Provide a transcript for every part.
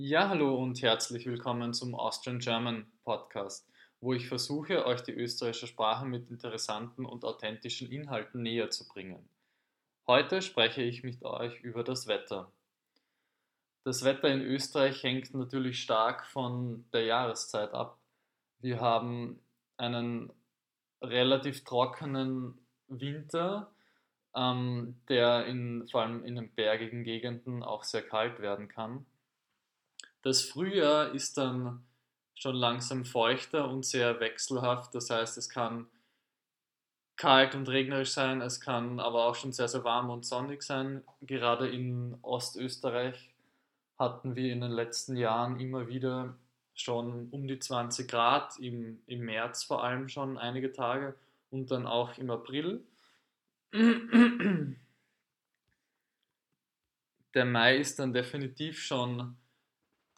Ja, hallo und herzlich willkommen zum Austrian German Podcast, wo ich versuche, euch die österreichische Sprache mit interessanten und authentischen Inhalten näher zu bringen. Heute spreche ich mit euch über das Wetter. Das Wetter in Österreich hängt natürlich stark von der Jahreszeit ab. Wir haben einen relativ trockenen Winter, ähm, der in, vor allem in den bergigen Gegenden auch sehr kalt werden kann. Das Frühjahr ist dann schon langsam feuchter und sehr wechselhaft. Das heißt, es kann kalt und regnerisch sein, es kann aber auch schon sehr, sehr warm und sonnig sein. Gerade in Ostösterreich hatten wir in den letzten Jahren immer wieder schon um die 20 Grad, im, im März vor allem schon einige Tage und dann auch im April. Der Mai ist dann definitiv schon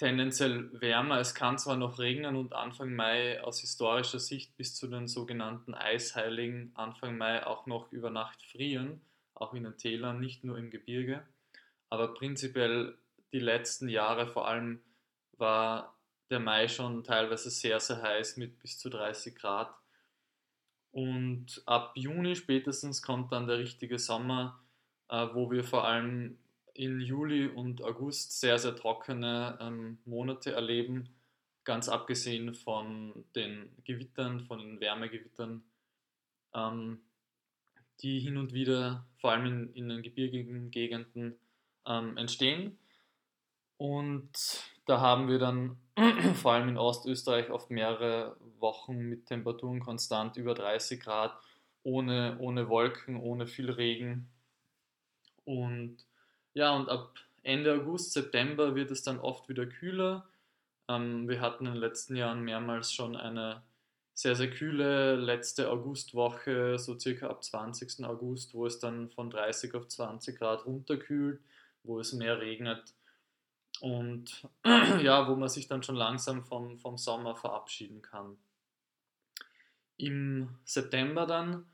tendenziell wärmer. Es kann zwar noch regnen und Anfang Mai aus historischer Sicht bis zu den sogenannten Eisheiligen Anfang Mai auch noch über Nacht frieren, auch in den Tälern, nicht nur im Gebirge. Aber prinzipiell die letzten Jahre vor allem war der Mai schon teilweise sehr, sehr heiß mit bis zu 30 Grad. Und ab Juni spätestens kommt dann der richtige Sommer, äh, wo wir vor allem in Juli und August sehr, sehr trockene ähm, Monate erleben, ganz abgesehen von den Gewittern, von den Wärmegewittern, ähm, die hin und wieder, vor allem in, in den gebirgigen Gegenden, ähm, entstehen. Und da haben wir dann vor allem in Ostösterreich oft mehrere Wochen mit Temperaturen konstant über 30 Grad, ohne, ohne Wolken, ohne viel Regen. Und ja, und ab Ende August, September wird es dann oft wieder kühler. Ähm, wir hatten in den letzten Jahren mehrmals schon eine sehr, sehr kühle letzte Augustwoche, so circa ab 20. August, wo es dann von 30 auf 20 Grad runterkühlt, wo es mehr regnet und ja, wo man sich dann schon langsam vom, vom Sommer verabschieden kann. Im September dann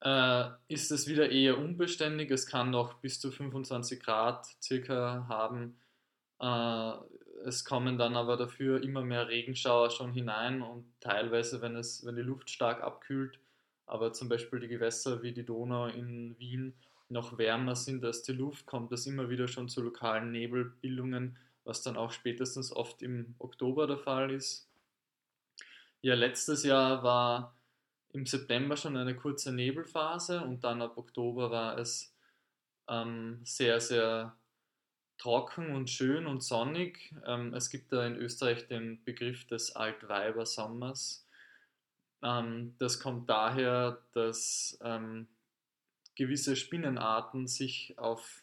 äh, ist es wieder eher unbeständig. Es kann noch bis zu 25 Grad circa haben. Äh, es kommen dann aber dafür immer mehr Regenschauer schon hinein und teilweise, wenn, es, wenn die Luft stark abkühlt, aber zum Beispiel die Gewässer wie die Donau in Wien noch wärmer sind als die Luft, kommt es immer wieder schon zu lokalen Nebelbildungen, was dann auch spätestens oft im Oktober der Fall ist. Ja, letztes Jahr war im September schon eine kurze Nebelphase und dann ab Oktober war es ähm, sehr, sehr trocken und schön und sonnig. Ähm, es gibt da in Österreich den Begriff des Altweibersommers. Ähm, das kommt daher, dass ähm, gewisse Spinnenarten sich auf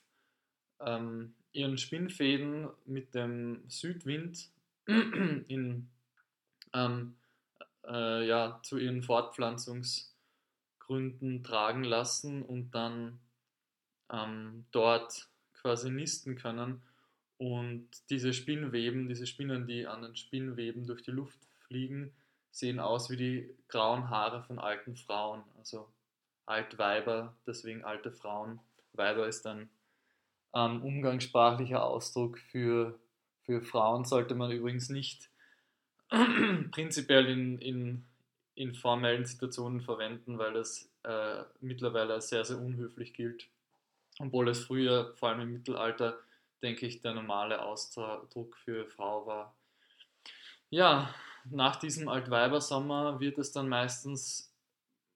ähm, ihren Spinnfäden mit dem Südwind in ähm, äh, ja, zu ihren Fortpflanzungsgründen tragen lassen und dann ähm, dort quasi nisten können. Und diese Spinnweben, diese Spinnen, die an den Spinnweben durch die Luft fliegen, sehen aus wie die grauen Haare von alten Frauen. Also Altweiber, deswegen alte Frauen. Weiber ist ein ähm, umgangssprachlicher Ausdruck für, für Frauen, sollte man übrigens nicht prinzipiell in, in, in formellen Situationen verwenden, weil das äh, mittlerweile als sehr, sehr unhöflich gilt. Obwohl es früher, vor allem im Mittelalter, denke ich, der normale Ausdruck für Frau war. Ja, nach diesem Altweibersommer wird es dann meistens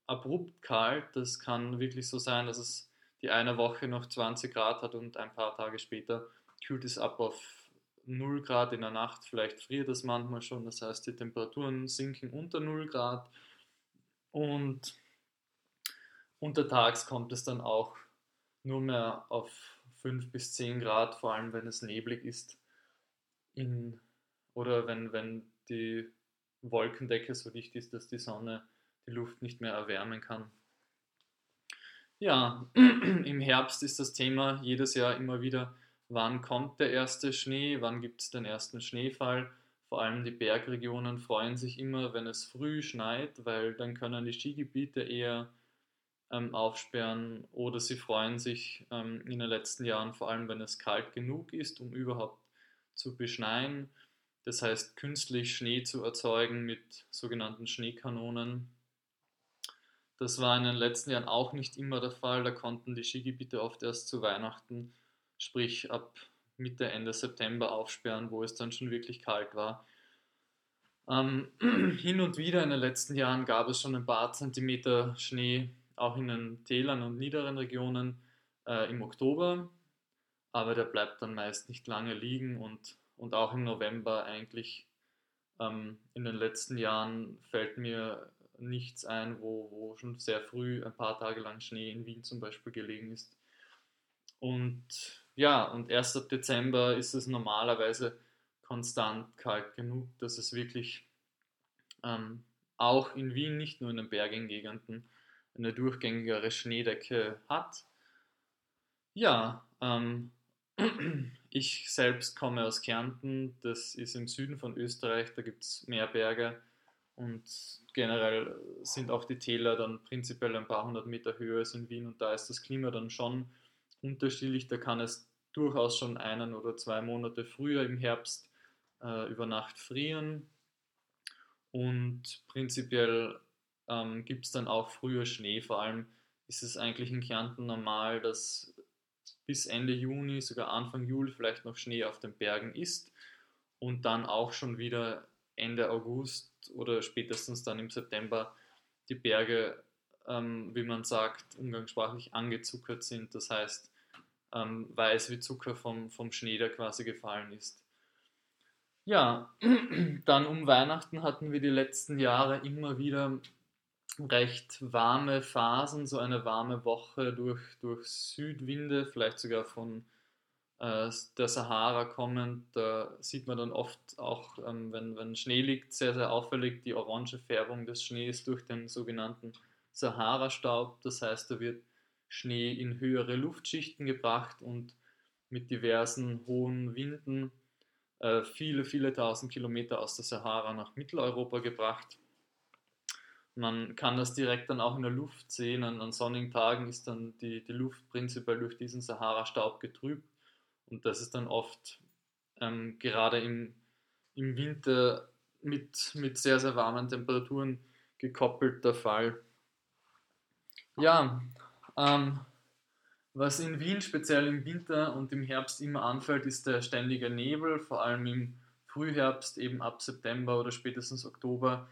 abrupt kalt. Das kann wirklich so sein, dass es die eine Woche noch 20 Grad hat und ein paar Tage später kühlt es ab auf 0 Grad in der Nacht, vielleicht friert es manchmal schon, das heißt die Temperaturen sinken unter 0 Grad und untertags kommt es dann auch nur mehr auf 5 bis 10 Grad, vor allem wenn es neblig ist in, oder wenn, wenn die Wolkendecke so dicht ist, dass die Sonne die Luft nicht mehr erwärmen kann. Ja, im Herbst ist das Thema jedes Jahr immer wieder wann kommt der erste Schnee, wann gibt es den ersten Schneefall. Vor allem die Bergregionen freuen sich immer, wenn es früh schneit, weil dann können die Skigebiete eher ähm, aufsperren oder sie freuen sich ähm, in den letzten Jahren vor allem, wenn es kalt genug ist, um überhaupt zu beschneien. Das heißt, künstlich Schnee zu erzeugen mit sogenannten Schneekanonen. Das war in den letzten Jahren auch nicht immer der Fall. Da konnten die Skigebiete oft erst zu Weihnachten, sprich ab Mitte, Ende September aufsperren, wo es dann schon wirklich kalt war. Ähm, hin und wieder in den letzten Jahren gab es schon ein paar Zentimeter Schnee, auch in den Tälern und niederen Regionen äh, im Oktober, aber der bleibt dann meist nicht lange liegen und, und auch im November eigentlich ähm, in den letzten Jahren fällt mir nichts ein, wo, wo schon sehr früh ein paar Tage lang Schnee in Wien zum Beispiel gelegen ist. Und ja, und erst ab Dezember ist es normalerweise konstant kalt genug, dass es wirklich ähm, auch in Wien, nicht nur in den bergigen Gegenden, eine durchgängigere Schneedecke hat. Ja, ähm, ich selbst komme aus Kärnten, das ist im Süden von Österreich, da gibt es mehr Berge und generell sind auch die Täler dann prinzipiell ein paar hundert Meter höher als in Wien und da ist das Klima dann schon unterschiedlich. Da kann es durchaus schon einen oder zwei Monate früher im Herbst äh, über Nacht frieren. Und prinzipiell ähm, gibt es dann auch früher Schnee. Vor allem ist es eigentlich in Kärnten normal, dass bis Ende Juni, sogar Anfang Juli vielleicht noch Schnee auf den Bergen ist und dann auch schon wieder Ende August oder spätestens dann im September die Berge, ähm, wie man sagt, umgangssprachlich angezuckert sind. Das heißt, ähm, weiß wie Zucker vom, vom Schnee, der quasi gefallen ist. Ja, dann um Weihnachten hatten wir die letzten Jahre immer wieder recht warme Phasen, so eine warme Woche durch, durch Südwinde, vielleicht sogar von äh, der Sahara kommend. Da sieht man dann oft auch, ähm, wenn, wenn Schnee liegt, sehr, sehr auffällig die orange Färbung des Schnees durch den sogenannten Sahara-Staub. Das heißt, da wird Schnee in höhere Luftschichten gebracht und mit diversen hohen Winden äh, viele, viele tausend Kilometer aus der Sahara nach Mitteleuropa gebracht. Man kann das direkt dann auch in der Luft sehen. An, an sonnigen Tagen ist dann die, die Luft prinzipiell durch diesen Sahara-Staub getrübt. Und das ist dann oft ähm, gerade im, im Winter mit, mit sehr, sehr warmen Temperaturen gekoppelt der Fall. Ja, ähm, was in Wien speziell im Winter und im Herbst immer anfällt, ist der ständige Nebel, vor allem im Frühherbst, eben ab September oder spätestens Oktober.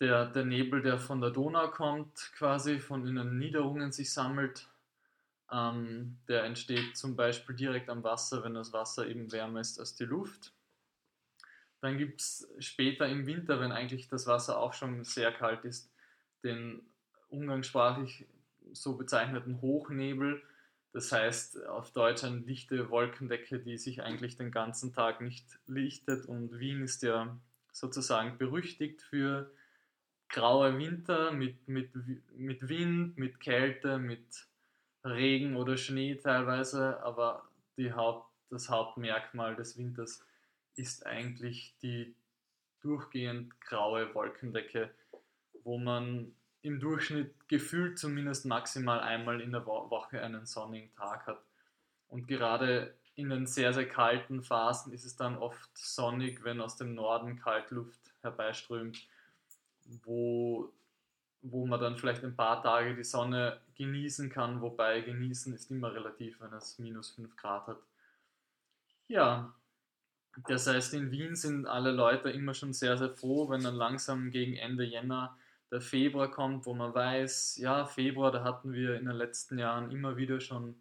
Der, der Nebel, der von der Donau kommt, quasi von den Niederungen sich sammelt, ähm, der entsteht zum Beispiel direkt am Wasser, wenn das Wasser eben wärmer ist als die Luft. Dann gibt es später im Winter, wenn eigentlich das Wasser auch schon sehr kalt ist, den umgangssprachlich so bezeichneten Hochnebel. Das heißt auf Deutsch eine dichte Wolkendecke, die sich eigentlich den ganzen Tag nicht lichtet. Und Wien ist ja sozusagen berüchtigt für graue Winter mit, mit, mit Wind, mit Kälte, mit Regen oder Schnee teilweise. Aber Haupt, das Hauptmerkmal des Winters ist eigentlich die durchgehend graue Wolkendecke, wo man im Durchschnitt gefühlt zumindest maximal einmal in der Woche einen sonnigen Tag hat. Und gerade in den sehr, sehr kalten Phasen ist es dann oft sonnig, wenn aus dem Norden Kaltluft herbeiströmt, wo, wo man dann vielleicht ein paar Tage die Sonne genießen kann, wobei genießen ist immer relativ, wenn es minus 5 Grad hat. Ja, das heißt, in Wien sind alle Leute immer schon sehr, sehr froh, wenn dann langsam gegen Ende Jänner der Februar kommt, wo man weiß, ja, Februar, da hatten wir in den letzten Jahren immer wieder schon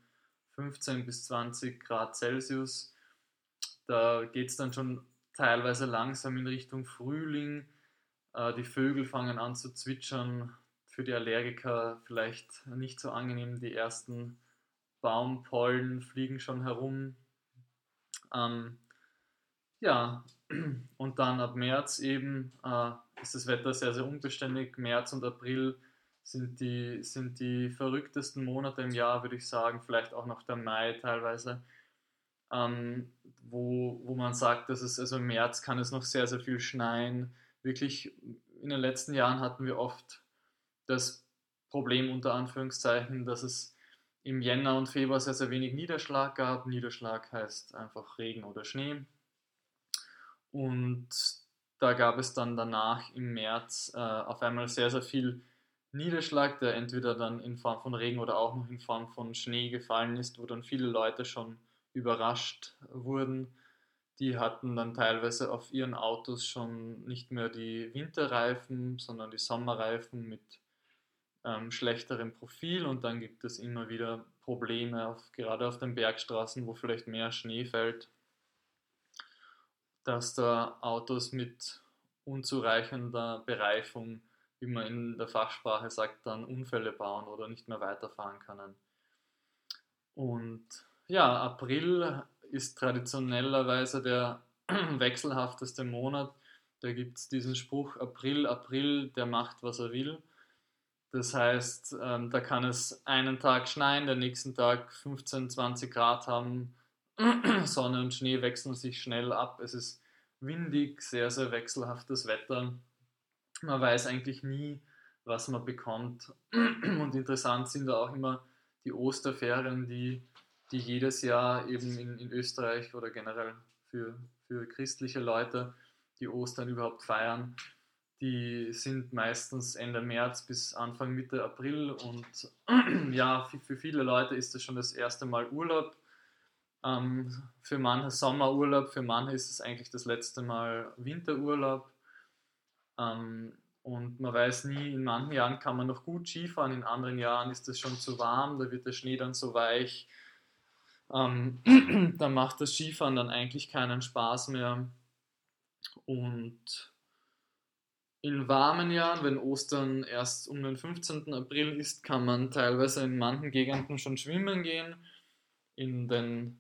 15 bis 20 Grad Celsius. Da geht es dann schon teilweise langsam in Richtung Frühling. Äh, die Vögel fangen an zu zwitschern. Für die Allergiker vielleicht nicht so angenehm. Die ersten Baumpollen fliegen schon herum. Ähm, ja, und dann ab März eben äh, ist das Wetter sehr, sehr unbeständig. März und April sind die, sind die verrücktesten Monate im Jahr, würde ich sagen. Vielleicht auch noch der Mai teilweise. Ähm, wo, wo man sagt, dass es also im März kann es noch sehr, sehr viel schneien. Wirklich in den letzten Jahren hatten wir oft das Problem unter Anführungszeichen, dass es im Jänner und Februar sehr, sehr wenig Niederschlag gab. Niederschlag heißt einfach Regen oder Schnee. Und da gab es dann danach im März äh, auf einmal sehr, sehr viel Niederschlag, der entweder dann in Form von Regen oder auch noch in Form von Schnee gefallen ist, wo dann viele Leute schon überrascht wurden. Die hatten dann teilweise auf ihren Autos schon nicht mehr die Winterreifen, sondern die Sommerreifen mit ähm, schlechterem Profil und dann gibt es immer wieder Probleme, auf, gerade auf den Bergstraßen, wo vielleicht mehr Schnee fällt, dass da Autos mit unzureichender Bereifung, wie man in der Fachsprache sagt, dann Unfälle bauen oder nicht mehr weiterfahren können. Und ja, April ist traditionellerweise der wechselhafteste Monat. Da gibt es diesen Spruch, April, April, der macht, was er will. Das heißt, ähm, da kann es einen Tag schneien, den nächsten Tag 15, 20 Grad haben. Sonne und Schnee wechseln sich schnell ab. Es ist windig, sehr, sehr wechselhaftes Wetter. Man weiß eigentlich nie, was man bekommt. Und interessant sind da auch immer die Osterferien, die, die jedes Jahr eben in, in Österreich oder generell für, für christliche Leute, die Ostern überhaupt feiern, die sind meistens Ende März bis Anfang Mitte April und ja, für viele Leute ist das schon das erste Mal Urlaub. Ähm, für manche Sommerurlaub, für manche ist es eigentlich das letzte Mal Winterurlaub. Ähm, und man weiß nie, in manchen Jahren kann man noch gut Skifahren, in anderen Jahren ist es schon zu warm, da wird der Schnee dann so weich. Ähm, da macht das Skifahren dann eigentlich keinen Spaß mehr. Und in warmen Jahren, wenn Ostern erst um den 15. April ist, kann man teilweise in manchen Gegenden schon schwimmen gehen. In den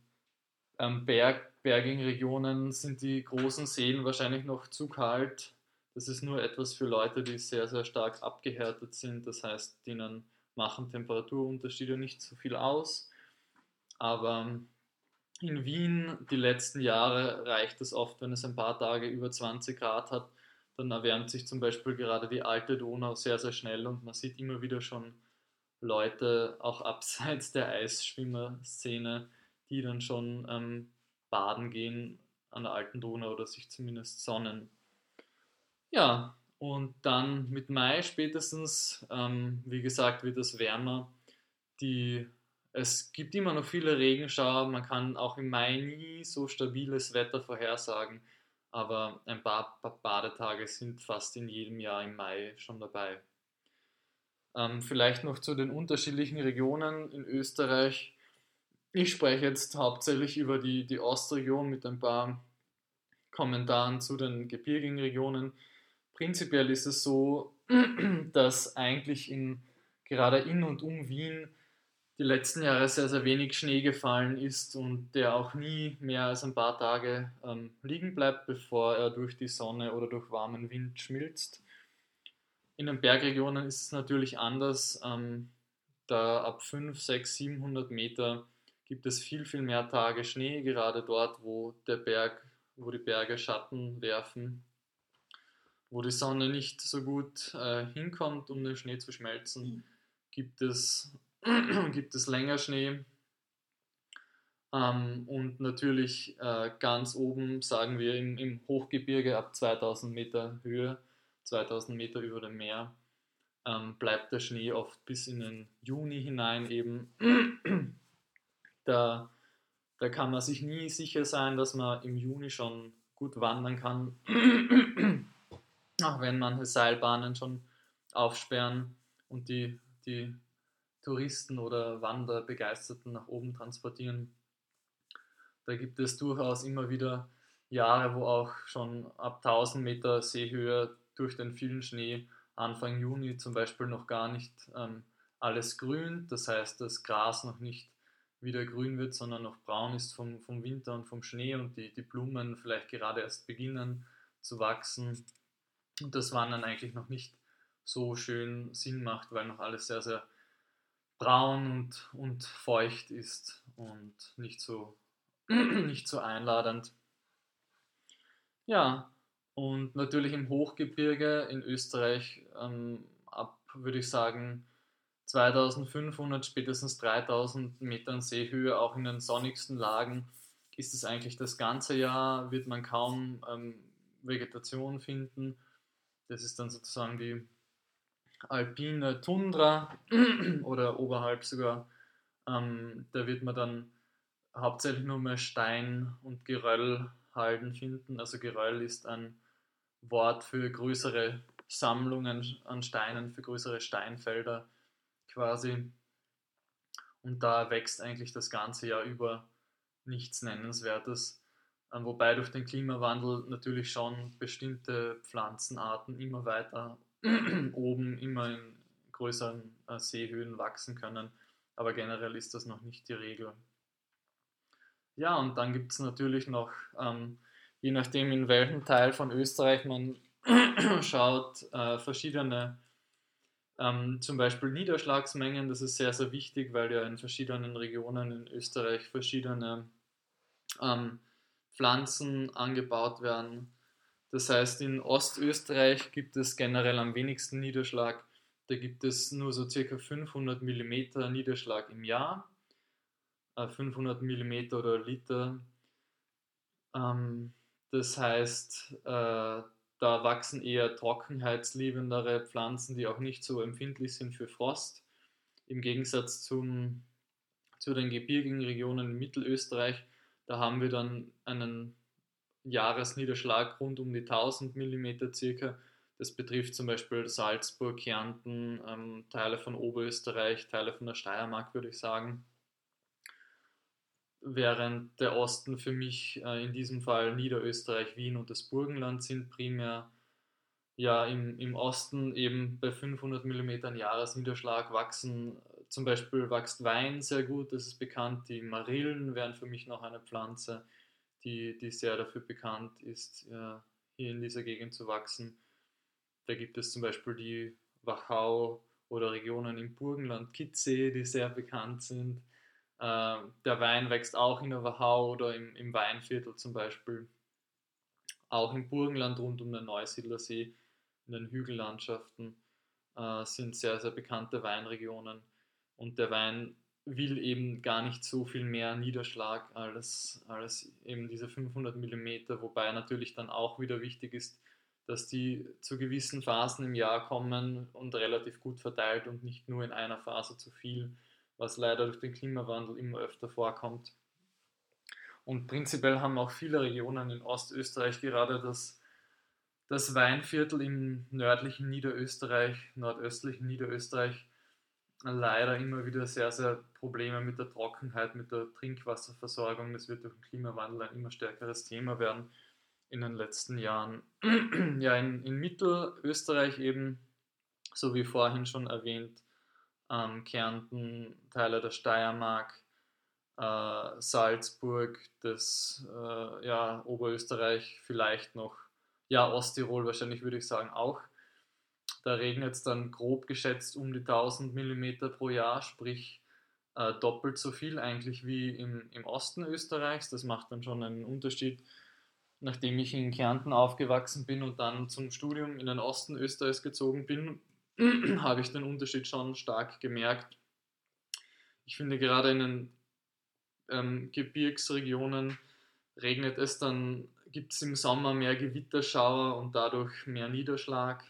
ähm, Berg, bergigen Regionen sind die großen Seen wahrscheinlich noch zu kalt. Das ist nur etwas für Leute, die sehr, sehr stark abgehärtet sind. Das heißt, denen machen Temperaturunterschiede nicht so viel aus. Aber in Wien die letzten Jahre reicht es oft, wenn es ein paar Tage über 20 Grad hat, dann erwärmt sich zum Beispiel gerade die alte Donau sehr, sehr schnell und man sieht immer wieder schon Leute, auch abseits der Eisschwimmer-Szene, die dann schon ähm, baden gehen an der alten Donau oder sich zumindest sonnen. Ja, und dann mit Mai spätestens, ähm, wie gesagt, wird es wärmer. Die, es gibt immer noch viele Regenschauer, man kann auch im Mai nie so stabiles Wetter vorhersagen aber ein paar Badetage sind fast in jedem Jahr im Mai schon dabei. Ähm, vielleicht noch zu den unterschiedlichen Regionen in Österreich. Ich spreche jetzt hauptsächlich über die, die Ostregion mit ein paar Kommentaren zu den gebirgigen Regionen. Prinzipiell ist es so, dass eigentlich in, gerade in und um Wien die letzten Jahre sehr, sehr wenig Schnee gefallen ist und der auch nie mehr als ein paar Tage ähm, liegen bleibt, bevor er durch die Sonne oder durch warmen Wind schmilzt. In den Bergregionen ist es natürlich anders. Ähm, da ab 5, 6, 700 Meter gibt es viel, viel mehr Tage Schnee, gerade dort, wo der Berg, wo die Berge Schatten werfen, wo die Sonne nicht so gut äh, hinkommt, um den Schnee zu schmelzen, gibt es gibt es länger Schnee. Ähm, und natürlich äh, ganz oben, sagen wir im, im, Hochgebirge ab 2000 Meter Höhe, 2000 Meter über dem Meer, ähm, bleibt der Schnee oft bis in den Juni hinein eben. Da, da kann man sich nie sicher sein, dass man im Juni schon gut wandern kann, auch wenn manche Seilbahnen schon aufsperren und die, die Touristen oder Wanderbegeisterten nach oben transportieren. Da gibt es durchaus immer wieder Jahre, wo auch schon ab 1000 Meter Seehöhe durch den vielen Schnee Anfang Juni zum Beispiel noch gar nicht ähm, alles grünt. Das heißt, das Gras noch nicht wieder grün wird, sondern noch braun ist vom, vom Winter und vom Schnee und die, die Blumen vielleicht gerade erst beginnen zu wachsen. Und das Wandern eigentlich noch nicht so schön Sinn macht, weil noch alles sehr, sehr braun und, und feucht ist und nicht so, nicht so einladend. Ja, und natürlich im Hochgebirge in Österreich ähm, ab, würde ich sagen, 2500, spätestens 3000 Metern Seehöhe, auch in den sonnigsten Lagen, ist es eigentlich das ganze Jahr, wird man kaum ähm, Vegetation finden. Das ist dann sozusagen die alpine Tundra oder oberhalb sogar. Ähm, da wird man dann hauptsächlich nur mehr Stein und Geröllhalden finden. Also Geröll ist ein Wort für größere Sammlungen an Steinen, für größere Steinfelder quasi. Und da wächst eigentlich das ganze Jahr über nichts Nennenswertes. Ähm, wobei durch den Klimawandel natürlich schon bestimmte Pflanzenarten immer weiter oben, immer in größeren äh, Seehöhen wachsen können. Aber generell ist das noch nicht die Regel. Ja, und dann gibt es natürlich noch, ähm, je nachdem in welchem Teil von Österreich man schaut, äh, verschiedene ähm, zum Beispiel Niederschlagsmengen, das ist sehr, sehr wichtig, weil ja in verschiedenen Regionen in Österreich verschiedene ähm, Pflanzen angebaut werden. Das heißt, in Ostösterreich gibt es generell am wenigsten Niederschlag. Da gibt es nur so circa 500 mm Niederschlag im Jahr. Äh, 500 mm oder Liter. Ähm, das heißt, äh, da wachsen eher trockenheitsliebendere Pflanzen, die auch nicht so empfindlich sind für Frost. Im Gegensatz zum, zu den gebirgigen Regionen in Mittelösterreich, da haben wir dann einen Jahresniederschlag rund um die 1000 mm circa. Das betrifft zum Beispiel Salzburg, Kärnten, ähm, Teile von Oberösterreich, Teile von der Steiermark, würde ich sagen. Während der Osten für mich äh, in diesem Fall Niederösterreich, Wien und das Burgenland sind primär ja im, im Osten eben bei 500 mm Jahresniederschlag wachsen. Zum Beispiel wächst Wein sehr gut, das ist bekannt. Die Marillen wären für mich noch eine Pflanze, die, die sehr dafür bekannt ist, äh, hier in dieser Gegend zu wachsen. Da gibt es zum Beispiel die Wachau oder Regionen im Burgenland, Kitzee, die sehr bekannt sind. Äh, der Wein wächst auch in der oder im, im Weinviertel zum Beispiel. Auch im Burgenland rund um den Neusiedler See, in den Hügellandschaften, äh, sind sehr, sehr bekannte Weinregionen. Und der Wein will eben gar nicht so viel mehr Niederschlag als, als eben diese 500 mm, wobei natürlich dann auch wieder wichtig ist, dass die zu gewissen Phasen im Jahr kommen und relativ gut verteilt und nicht nur in einer Phase zu viel was leider durch den Klimawandel immer öfter vorkommt. Und prinzipiell haben auch viele Regionen in Ostösterreich gerade das, das Weinviertel im nördlichen Niederösterreich, nordöstlichen Niederösterreich leider immer wieder sehr, sehr Probleme mit der Trockenheit, mit der Trinkwasserversorgung. Das wird durch den Klimawandel ein immer stärkeres Thema werden in den letzten Jahren. ja, in, in Mittelösterreich eben, so wie vorhin schon erwähnt, ähm, Kärnten, Teile der Steiermark, äh, Salzburg, das äh, ja, Oberösterreich, vielleicht noch, ja, Osttirol wahrscheinlich würde ich sagen auch. Da regnet es dann grob geschätzt um die 1000 mm pro Jahr, sprich äh, doppelt so viel eigentlich wie im, im Osten Österreichs. Das macht dann schon einen Unterschied. Nachdem ich in Kärnten aufgewachsen bin und dann zum Studium in den Osten Österreichs gezogen bin, habe ich den Unterschied schon stark gemerkt. Ich finde gerade in den ähm, Gebirgsregionen regnet es dann, gibt es im Sommer mehr Gewitterschauer und dadurch mehr Niederschlag.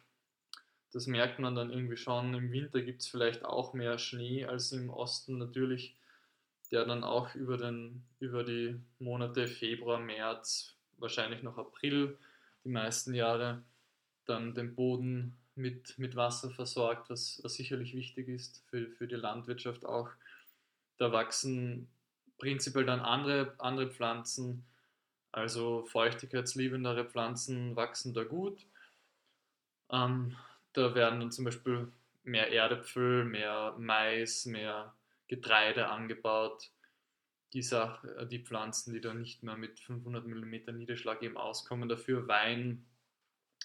Das merkt man dann irgendwie schon. Im Winter gibt es vielleicht auch mehr Schnee als im Osten natürlich, der dann auch über, den, über die Monate Februar, März, wahrscheinlich noch April, die meisten Jahre, dann den Boden mit, mit Wasser versorgt, was, was sicherlich wichtig ist für, für die Landwirtschaft auch. Da wachsen prinzipiell dann andere, andere Pflanzen, also feuchtigkeitsliebendere Pflanzen wachsen da gut. Ähm, da werden dann zum Beispiel mehr Erdäpfel, mehr Mais, mehr Getreide angebaut. Die, Sache, die Pflanzen, die dann nicht mehr mit 500 mm Niederschlag eben auskommen. Dafür Wein,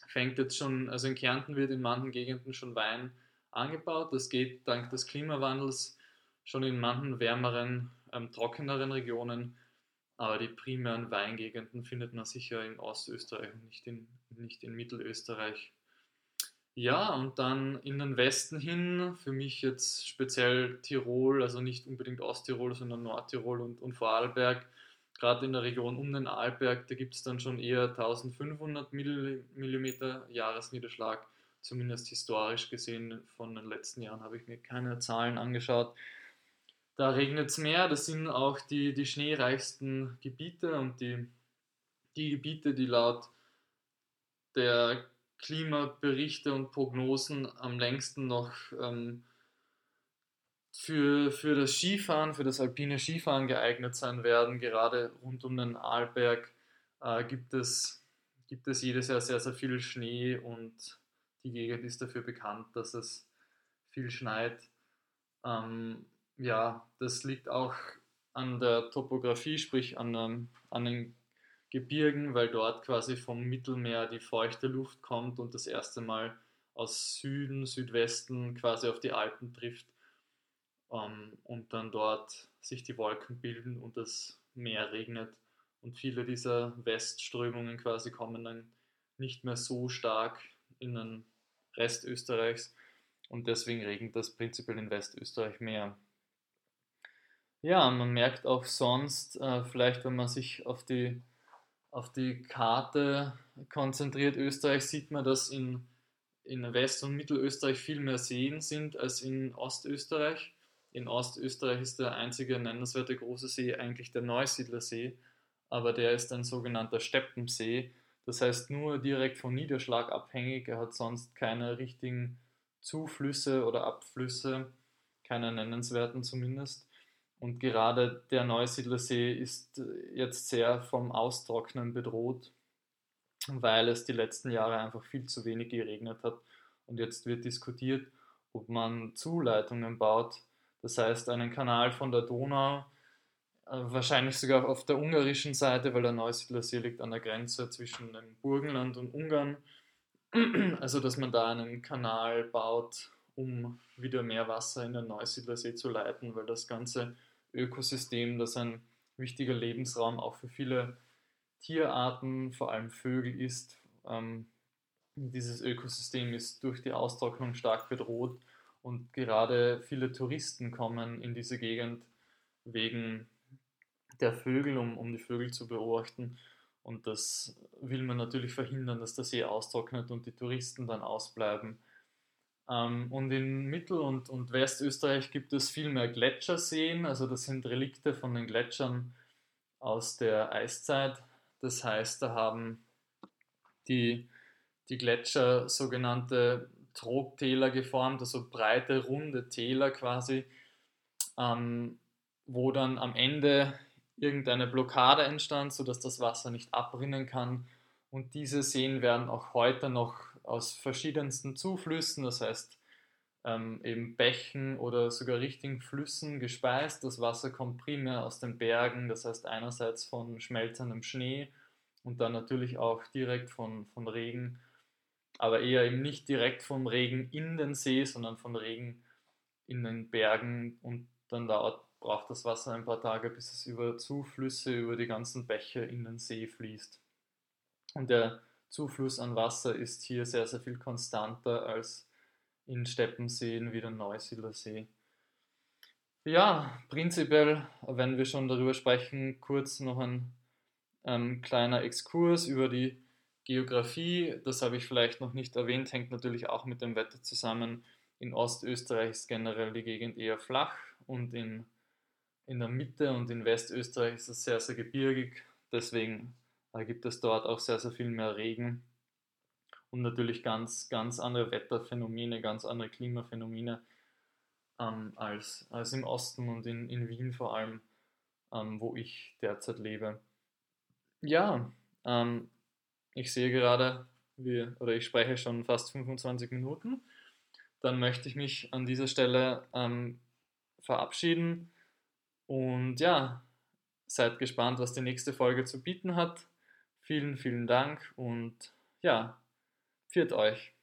fängt jetzt schon, also in Kärnten wird in manchen Gegenden schon Wein angebaut. Das geht dank des Klimawandels schon in manchen wärmeren, ähm, trockeneren Regionen. Aber die primären Weingegenden findet man sicher in Ostösterreich und nicht in, nicht in Mittelösterreich. Ja, und dann in den Westen hin, für mich jetzt speziell Tirol, also nicht unbedingt Osttirol, sondern Nordtirol und, und Vorarlberg, gerade in der Region um den Arlberg, da gibt es dann schon eher 1500 mm Jahresniederschlag, zumindest historisch gesehen. Von den letzten Jahren habe ich mir keine Zahlen angeschaut. Da regnet es mehr, das sind auch die, die schneereichsten Gebiete und die, die Gebiete, die laut der Klimaberichte und Prognosen am längsten noch ähm, für, für das Skifahren, für das alpine Skifahren geeignet sein werden. Gerade rund um den Arlberg äh, gibt, es, gibt es jedes Jahr sehr, sehr viel Schnee und die Gegend ist dafür bekannt, dass es viel schneit. Ähm, ja, das liegt auch an der Topografie, sprich an, ähm, an den Gebirgen, weil dort quasi vom Mittelmeer die feuchte Luft kommt und das erste Mal aus Süden, Südwesten quasi auf die Alpen trifft ähm, und dann dort sich die Wolken bilden und das Meer regnet. Und viele dieser Westströmungen quasi kommen dann nicht mehr so stark in den Rest Österreichs und deswegen regnet das prinzipiell in Westösterreich mehr. Ja, man merkt auch sonst, äh, vielleicht wenn man sich auf die, auf die Karte konzentriert, Österreich, sieht man, dass in, in West- und Mittelösterreich viel mehr Seen sind als in Ostösterreich. In Ostösterreich ist der einzige nennenswerte große See eigentlich der Neusiedlersee, aber der ist ein sogenannter Steppensee. Das heißt nur direkt vom Niederschlag abhängig. Er hat sonst keine richtigen Zuflüsse oder Abflüsse, keine nennenswerten zumindest. Und gerade der Neusiedlersee ist jetzt sehr vom Austrocknen bedroht, weil es die letzten Jahre einfach viel zu wenig geregnet hat. Und jetzt wird diskutiert, ob man Zuleitungen baut, das heißt, einen Kanal von der Donau, äh, wahrscheinlich sogar auf der ungarischen Seite, weil der Neusiedlersee liegt an der Grenze zwischen dem Burgenland und Ungarn. Also, dass man da einen Kanal baut, um wieder mehr Wasser in den Neusiedlersee zu leiten, weil das ganze Ökosystem, das ein wichtiger Lebensraum auch für viele Tierarten, vor allem Vögel ist, ähm, dieses Ökosystem ist durch die Austrocknung stark bedroht und gerade viele Touristen kommen in diese Gegend wegen der Vögel, um, um die Vögel zu beobachten. Und das will man natürlich verhindern, dass der See austrocknet und die Touristen dann ausbleiben. Ähm, und in Mittel- und, und Westösterreich gibt es viel mehr Gletscherseen, also das sind Relikte von den Gletschern aus der Eiszeit. Das heißt, da haben die, die Gletscher sogenannte Trogtäler geformt, also breite, runde Täler quasi, ähm, wo dann am Ende irgendeine Blockade entstand, sodass das Wasser nicht abrinnen kann. Und diese Seen werden auch heute noch aus verschiedensten Zuflüssen, das heißt ähm, eben Bächen oder sogar richtigen Flüssen gespeist. Das Wasser kommt primär aus den Bergen, das heißt einerseits von schmelzendem Schnee und dann natürlich auch direkt von, von Regen aber eher eben nicht direkt vom Regen in den See, sondern vom Regen in den Bergen und dann dauert, braucht das Wasser ein paar Tage, bis es über Zuflüsse, über die ganzen Bäche in den See fließt. Und der Zufluss an Wasser ist hier sehr, sehr viel konstanter als in Steppenseen wie der Neusiedler See. Ja, prinzipiell, wenn wir schon darüber sprechen, kurz noch ein ähm, kleiner Exkurs über die Geografie, das habe ich vielleicht noch nicht erwähnt, hängt natürlich auch mit dem Wetter zusammen. In Ostösterreich ist generell die Gegend eher flach und in, in der Mitte und in Westösterreich ist es sehr, sehr gebirgig. Deswegen äh, gibt es dort auch sehr, sehr viel mehr Regen und natürlich ganz, ganz andere Wetterphänomene, ganz andere Klimaphänomene ähm, als, als im Osten und in, in Wien vor allem, ähm, wo ich derzeit lebe. Ja, ähm, ich sehe gerade, wir, oder ich spreche schon fast 25 Minuten. Dann möchte ich mich an dieser Stelle ähm, verabschieden. Und ja, seid gespannt, was die nächste Folge zu bieten hat. Vielen, vielen Dank und ja, viert euch.